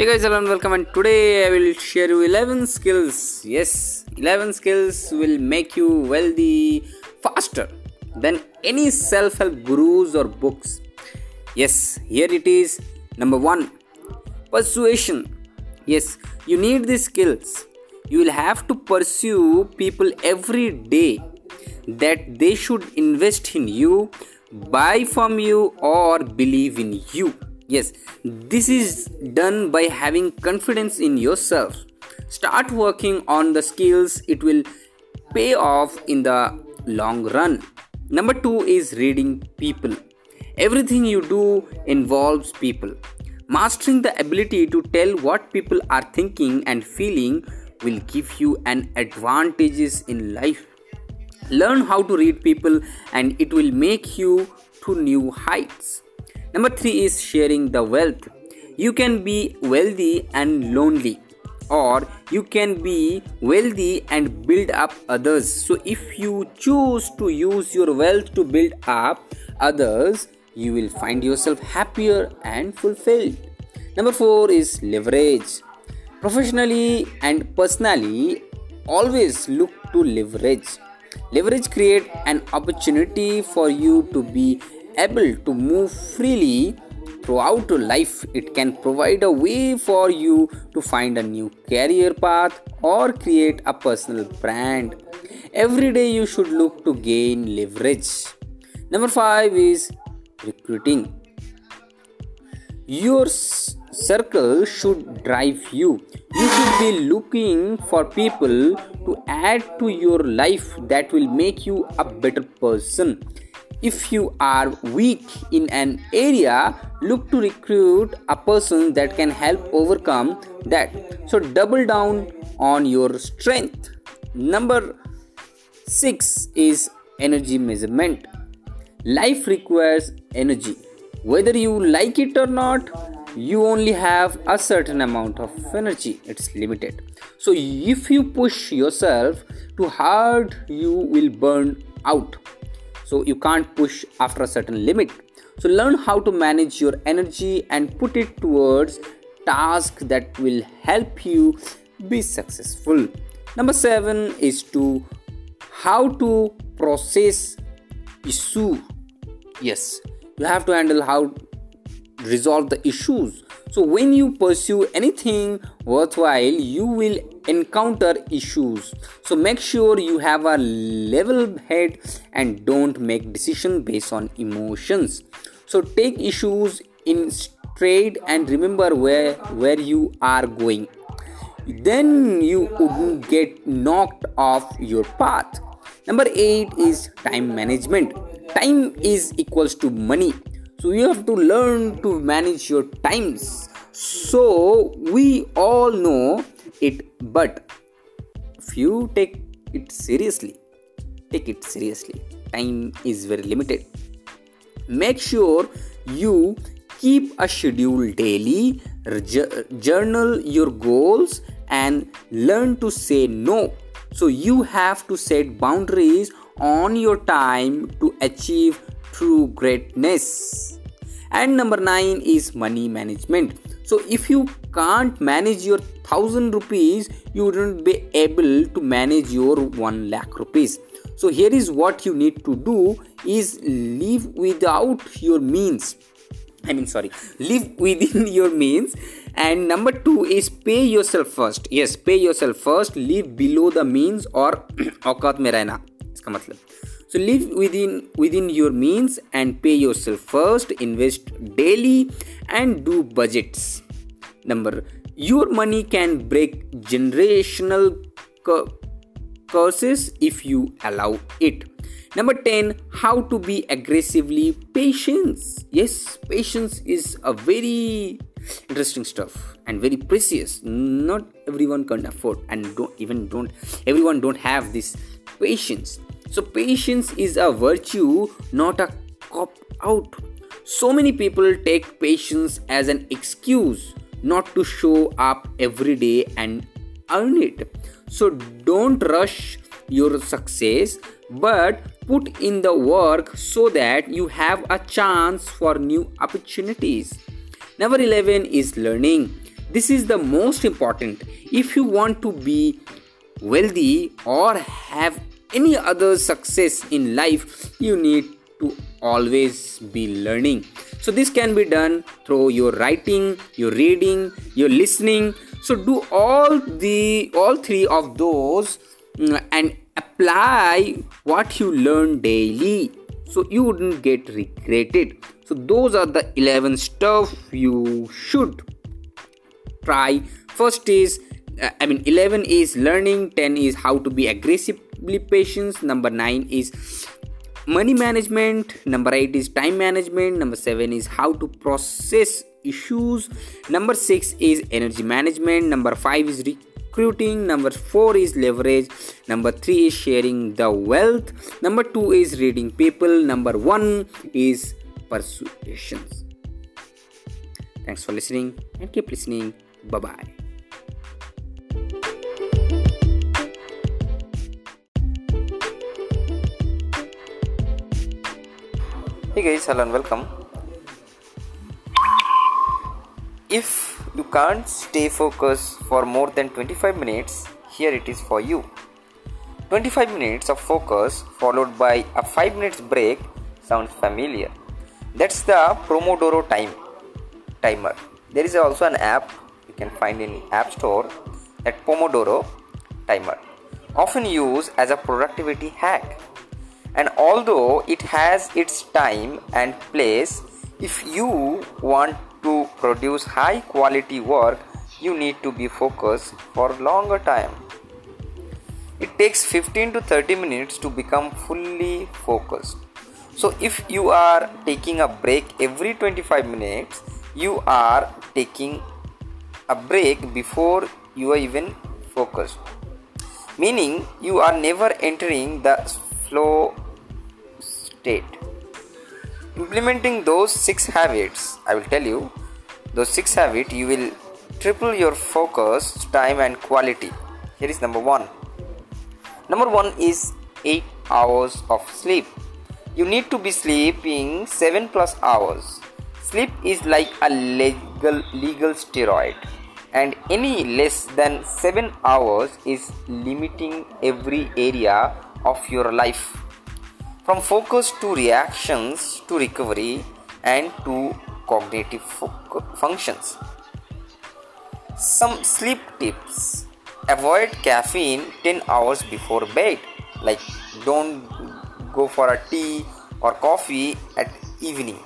Hey guys, hello and welcome. And today I will share you 11 skills. Yes, 11 skills will make you wealthy faster than any self help gurus or books. Yes, here it is. Number one, persuasion. Yes, you need these skills. You will have to pursue people every day that they should invest in you, buy from you, or believe in you Yes, this is done by having confidence in yourself. Start working on the skills, it will pay off in the long run. Number two is reading people. Everything you do involves people. Mastering the ability to tell what people are thinking and feeling will give you an advantages in life. Learn how to read people and it will make you to new heights. Number three is sharing the wealth. You can be wealthy and lonely, or you can be wealthy and build up others. So, if you choose to use your wealth to build up others, you will find yourself happier and fulfilled. Number four is leverage. Professionally and personally, always look to leverage. Leverage create an opportunity for you to be able to move freely throughout life, it can provide a way for you to find a new career path or create a personal brand. Every day, you should look to gain leverage. Number five is recruiting. Your circle should drive you. You should be looking for people to add to your life that will make you a better person if you are weak in an area, look to recruit a person that can help overcome that. So, double down on your strength. Number six is energy measurement. Life requires energy. Whether you like it or not, you only have a certain amount of energy, it's limited. So, if you push yourself too hard, you will burn out so you can't push after a certain limit. So learn how to manage your energy and put it towards tasks that will help you be successful. Number 7 is to how to process issue. Yes you have to handle how resolve the issues. So when you pursue anything worthwhile you will encounter issues. So make sure you have a level head and don't make decision based on emotions. So take issues in straight and remember where where you are going. Then you wouldn't get knocked off your path. Number 8 is time management. Time is equals to money. So you have to learn to manage your times. So we all know it but you take it seriously. Take it seriously. Time is very limited. Make sure you keep a schedule daily journal your goals and learn to say no. So you have to set boundaries on your time to achieve true greatness. And number 9 is money management. So if you can't manage your 1000 rupees you wouldn't be able to manage your 1 lakh rupees so here is what you need to do is live without your means i mean sorry live within your means and number 2 is pay yourself first yes pay yourself first live below the means or औकात में रहना इसका मतलब so live within within your means and pay yourself first invest daily and do budgets number your money can break generational curses if you allow it. Number 10 how to be aggressively patient. Yes patience is a very interesting stuff and very precious. Not everyone can afford and don't even don't everyone don't have this patience. So, patience is a virtue, not a cop out. So many people take patience as an excuse not to show up every day and earn it. So, don't rush your success, but put in the work so that you have a chance for new opportunities. Number 11 is learning. this is the most important if you want to be wealthy or have any other success in life you need to always be learning so this can be done through your writing your reading your listening. So do all the all three of those mm, and apply what you learn daily. So you wouldn't get regretted. So those are the 11 stuff you should try. First is uh, i mean 11 is learning 10 is how to be aggressively patient. Number 9 is money management number 8 is time management number 7 is how to process issues number 6 is energy management number 5 is recruiting number 4 is leverage number 3 is sharing the wealth number 2 is reading people number 1 is persuasions. Thanks for listening and keep listening. Bye bye hey guys hello and welcome. If you can't stay focused for more than 25 minutes here it is for you. 25 minutes of focus followed by a 5 minutes break sounds familiar. That's the pomodoro time timer. There is also an app you can find in app store that pomodoro timer. Often used as a productivity hack and although it has its time and place if you want to produce high quality work you need to be focused for longer time. It takes 15 to 30 minutes to become fully focused. So if you are taking a break every 25 minutes you are taking a break before you are even focused. Meaning you are never entering the flow state. Implementing those six habits, I will tell you, those six habits, you will triple your focus, time, and quality. Here is number one. Number one is 8 hours of sleep. You need to be sleeping 7 plus hours. Sleep is like a legal legal steroid and any less than 7 hours is limiting every area of your life from focus to reactions to recovery and to cognitive fo- functions. Some sleep tips avoid caffeine 10 hours before bed, like don't go for a tea or coffee at evening.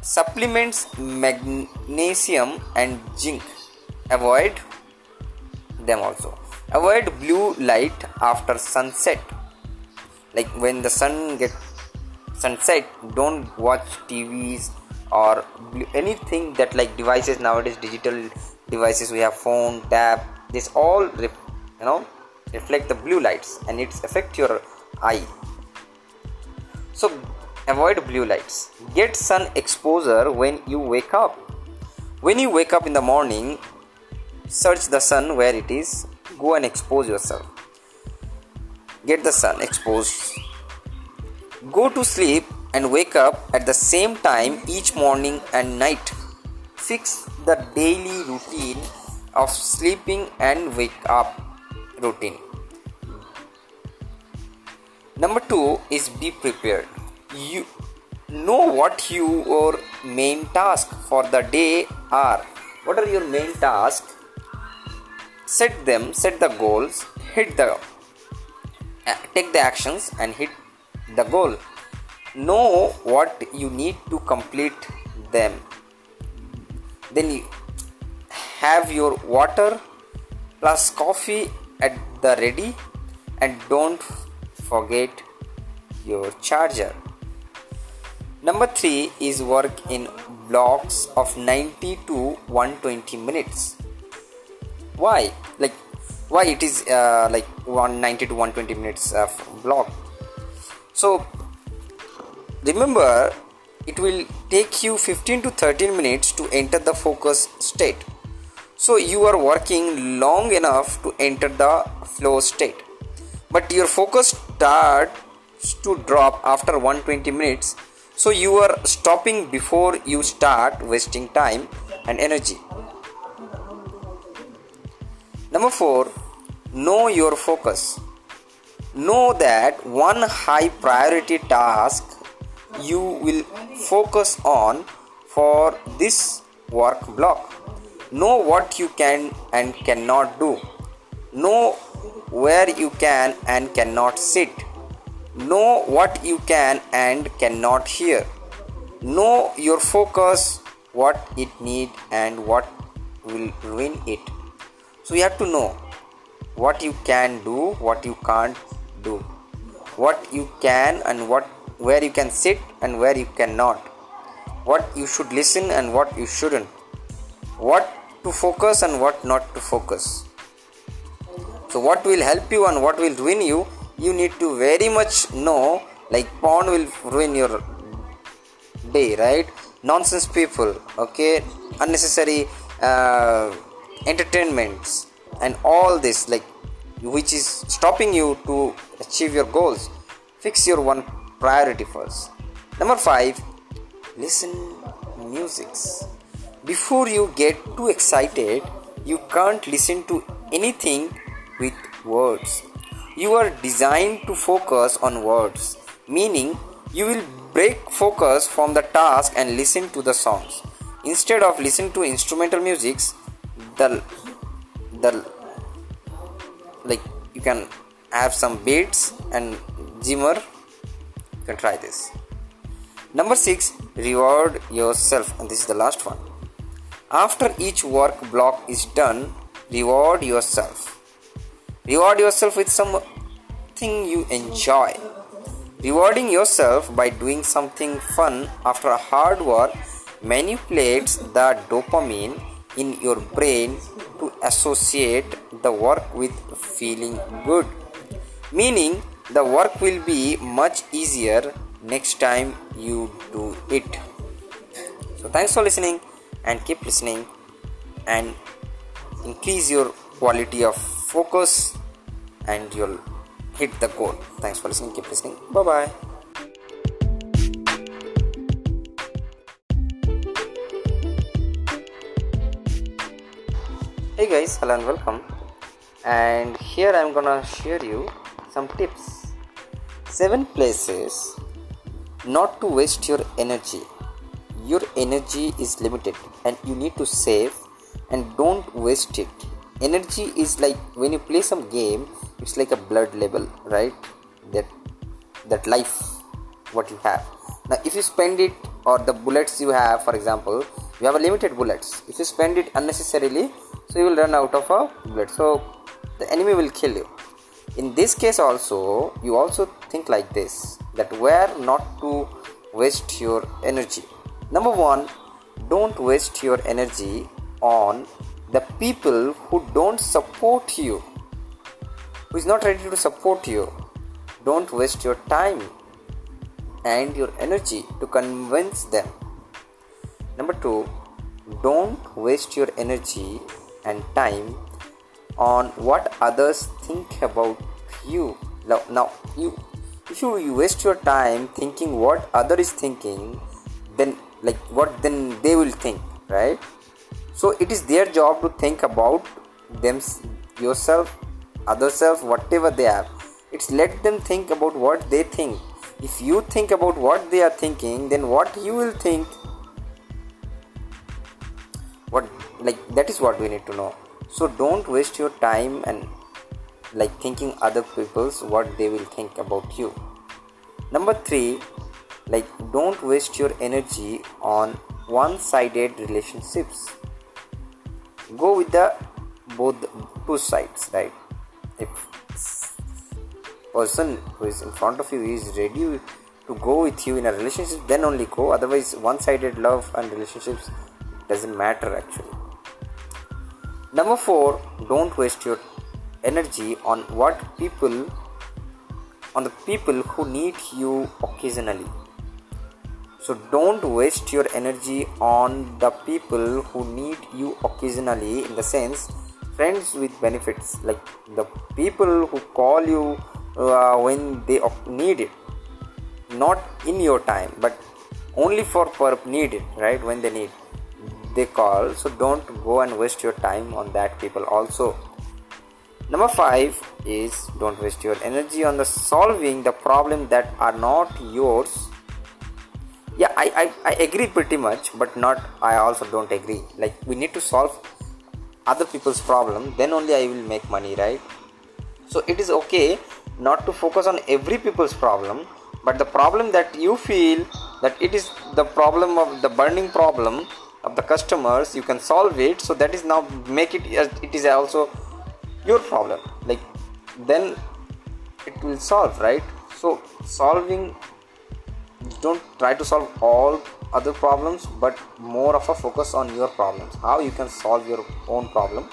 Supplements magnesium and zinc, avoid them also. Avoid blue light after sunset. Like when the sun get sunset don't watch tvs or anything that like devices nowadays digital devices we have phone tab this all you know reflect the blue lights and it's affect your eye. So avoid blue lights. Get sun exposure when you wake up. When you wake up in the morning search the sun where it is go and expose yourself get the sun exposed. Go to sleep and wake up at the same time each morning and night. Fix the daily routine of sleeping and wake up routine. Number two is be prepared. You know what your main task for the day are. What are your main tasks? Set them, set the goals, hit the take the actions and hit the goal. Know what you need to complete them. Then you have your water plus coffee at the ready and don't forget your charger. Number 3 is work in blocks of 90 to 120 minutes why? Like why it is uh, like 190 to 120 minutes of block so remember it will take you 15 to 13 minutes to enter the focus state. So you are working long enough to enter the flow state. But your focus starts to drop after 120 minutes. So you are stopping before you start wasting time and energy Number four, know your focus. Know that one high priority task you will focus on for this work block. Know what you can and cannot do. Know where you can and cannot sit. Know what you can and cannot hear. Know your focus, what it need and what will ruin it. So you have to know what you can do, what you can't do, what you can and what where you can sit and where you cannot, what you should listen and what you shouldn't, what to focus and what not to focus. So, what will help you and what will ruin you, you need to very much know. Like, porn will ruin your day, right? Nonsense people, okay, unnecessary uh, entertainments, and all this, like, which is stopping you to achieve your goals. Fix your one priority first. Number five, listen musics. Before you get too excited, you can't listen to anything with words. You are designed to focus on words, meaning you will break focus from the task and listen to the songs. Instead of listen to instrumental musics, the the like you can have some beats and jimmer. You can try this. Number six, reward yourself, and this is the last one. After each work block is done, reward yourself Reward yourself with something you enjoy. Rewarding yourself by doing something fun after a hard work manipulates the dopamine in your brain to associate the work with feeling good. Meaning, the work will be much easier next time you do it. So, thanks for listening and keep listening and increase your quality of focus and you'll hit the goal. Thanks for listening. Keep listening. Bye bye. Guys, hello and welcome. And here I'm gonna share you some tips. Seven places not to waste your energy. Your energy is limited and you need to save and don't waste it. Energy is like when you play some game, it's like a blood level right that that life what you have now if you spend it or the bullets you have for example you have a limited bullets if you spend it unnecessarily so you will run out of a bullet so the enemy will kill you in this case also you also think like this that where not to waste your energy number one don't waste your energy on the people who don't support you who is not ready to support you. Don't waste your time and your energy to convince them. Number two, don't waste your energy and time on what others think about you. Now, now you if you, waste your time thinking what other is thinking, then like what then they will think, right? So it is their job to think about them yourself other self whatever they are it's let them think about what they think if you think about what they are thinking then what you will think what like that is what we need to know. So don't waste your time and like thinking other people's what they will think about you. Number 3 like don't waste your energy on one sided relationships. Go with the both two sides right? If person who is in front of you is ready to go with you in a relationship then only go. Otherwise one-sided love and relationships doesn't matter actually. Number four don't waste your energy on what people on the people who need you occasionally. So don't waste your energy on the people who need you occasionally in the sense friends with benefits like the people who call you uh, when they need it. Not in your time but only for per need it right when they need they call so don't go and waste your time on that people also Number five is don't waste your energy on the solving the problem that are not yours. Yeah, I, I, I agree pretty much, but not I also don't agree. Like we need to solve other people's problem, then only I will make money, right? So it is okay not to focus on every people's problem, but the problem that you feel that it is the problem of the burning problem of the customers, you can solve it. So that is now make it it is also your problem. Like then it will solve right? So solving don't try to solve all other problems but more of a focus on your problems how you can solve your own problem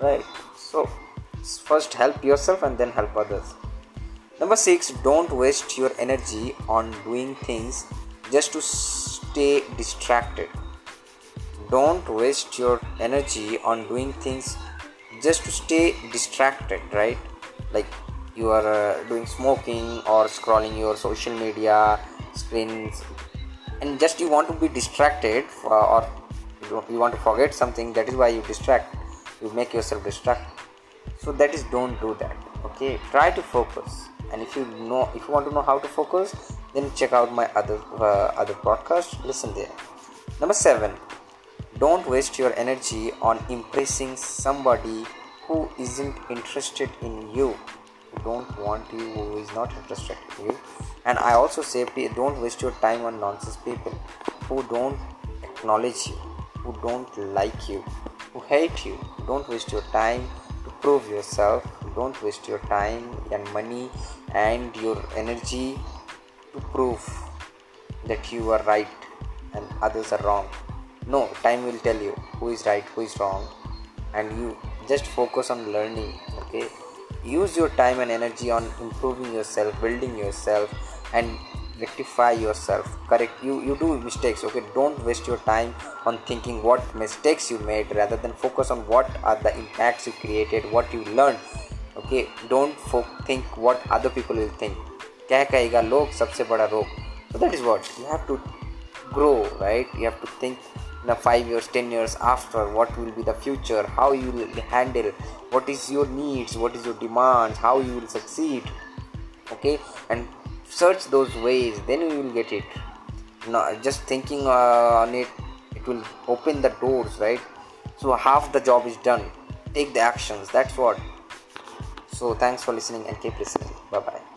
right? So first help yourself and then help others. Number 6 don't waste your energy on doing things just to stay distracted don't waste your energy on doing things just to stay distracted right? Like you are uh, doing smoking or scrolling your social media screens and just you want to be distracted uh, or you want to forget something that is why you distract you make yourself distract so that is don't do that okay? Try to focus and if you know if you want to know how to focus then check out my other uh, other podcast. Listen there. Number 7 don't waste your energy on impressing somebody who isn't interested in you, who don't want you, who is not interested in you. And I also say don't waste your time on nonsense people who don't acknowledge you, who don't like you, who hate you. Don't waste your time to prove yourself. Don't waste your time and money and your energy to prove that you are right and others are wrong no time will tell you who is right who is wrong and you just focus on learning okay use your time and energy on improving yourself building yourself and rectify yourself correct you you do mistakes okay don't waste your time on thinking what mistakes you made rather than focus on what are the impacts you created what you learned okay don't fo- think what other people will think क्या कहेगा लोग सबसे बड़ा रोग so that is what you have to grow right you have to think in a 5 years 10 years after what will be the future how you will handle what is your needs what is your demands how you will succeed okay? And search those ways then you will get it. Not just thinking uh, on it it will open the doors right? So half the job is done. Take the actions that's what. So thanks for listening and keep listening. Bye bye